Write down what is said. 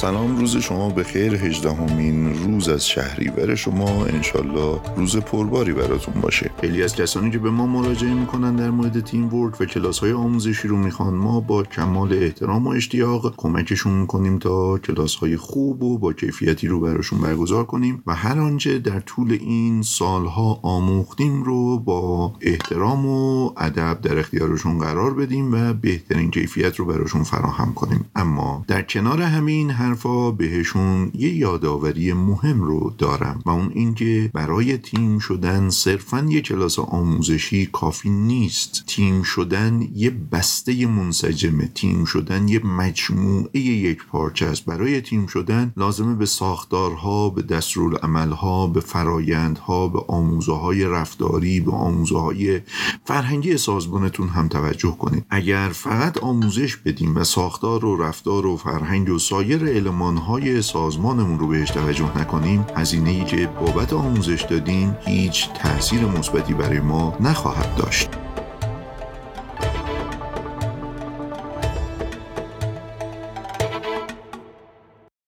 سلام روز شما به خیر. هجدهمین روز از شهریور شما. انشالله روز پرباری براتون باشه. خیلی از کسانی که به ما مراجعه می‌کنن در مورد تیم ورک و کلاس های آموزشی رو می‌خوان. ما با کمال احترام و اشتیاق کمکشون می‌کنیم تا کلاس های خوب و با کیفیتی رو براشون برگزار کنیم و هر آنچه در طول این سالها آموختیم رو با احترام و ادب در اختیارشون قرار بدیم و بهترین کیفیت رو براشون فراهم کنیم. اما در کنار همین حرفا بهشون یه یادآوری مهم رو دارم و اون اینکه برای تیم شدن صرفا یه کلاس آموزشی کافی نیست. تیم شدن یه بسته منسجمه تیم شدن یه مجموعه یک پارچه است. برای تیم شدن لازمه به ساختارها به دستورالعملها به فرایندها به آموزه های رفتاری به آموزه های فرهنگی سازمانتون هم توجه کنید. اگر فقط آموزش بدیم و ساختار و رفتار و فرهنگ و سایر های سازمانمون رو بهش توجه نکنیم هزینه ای که بابت آموزش دادیم هیچ تاثیر مثبتی برای ما نخواهد داشت.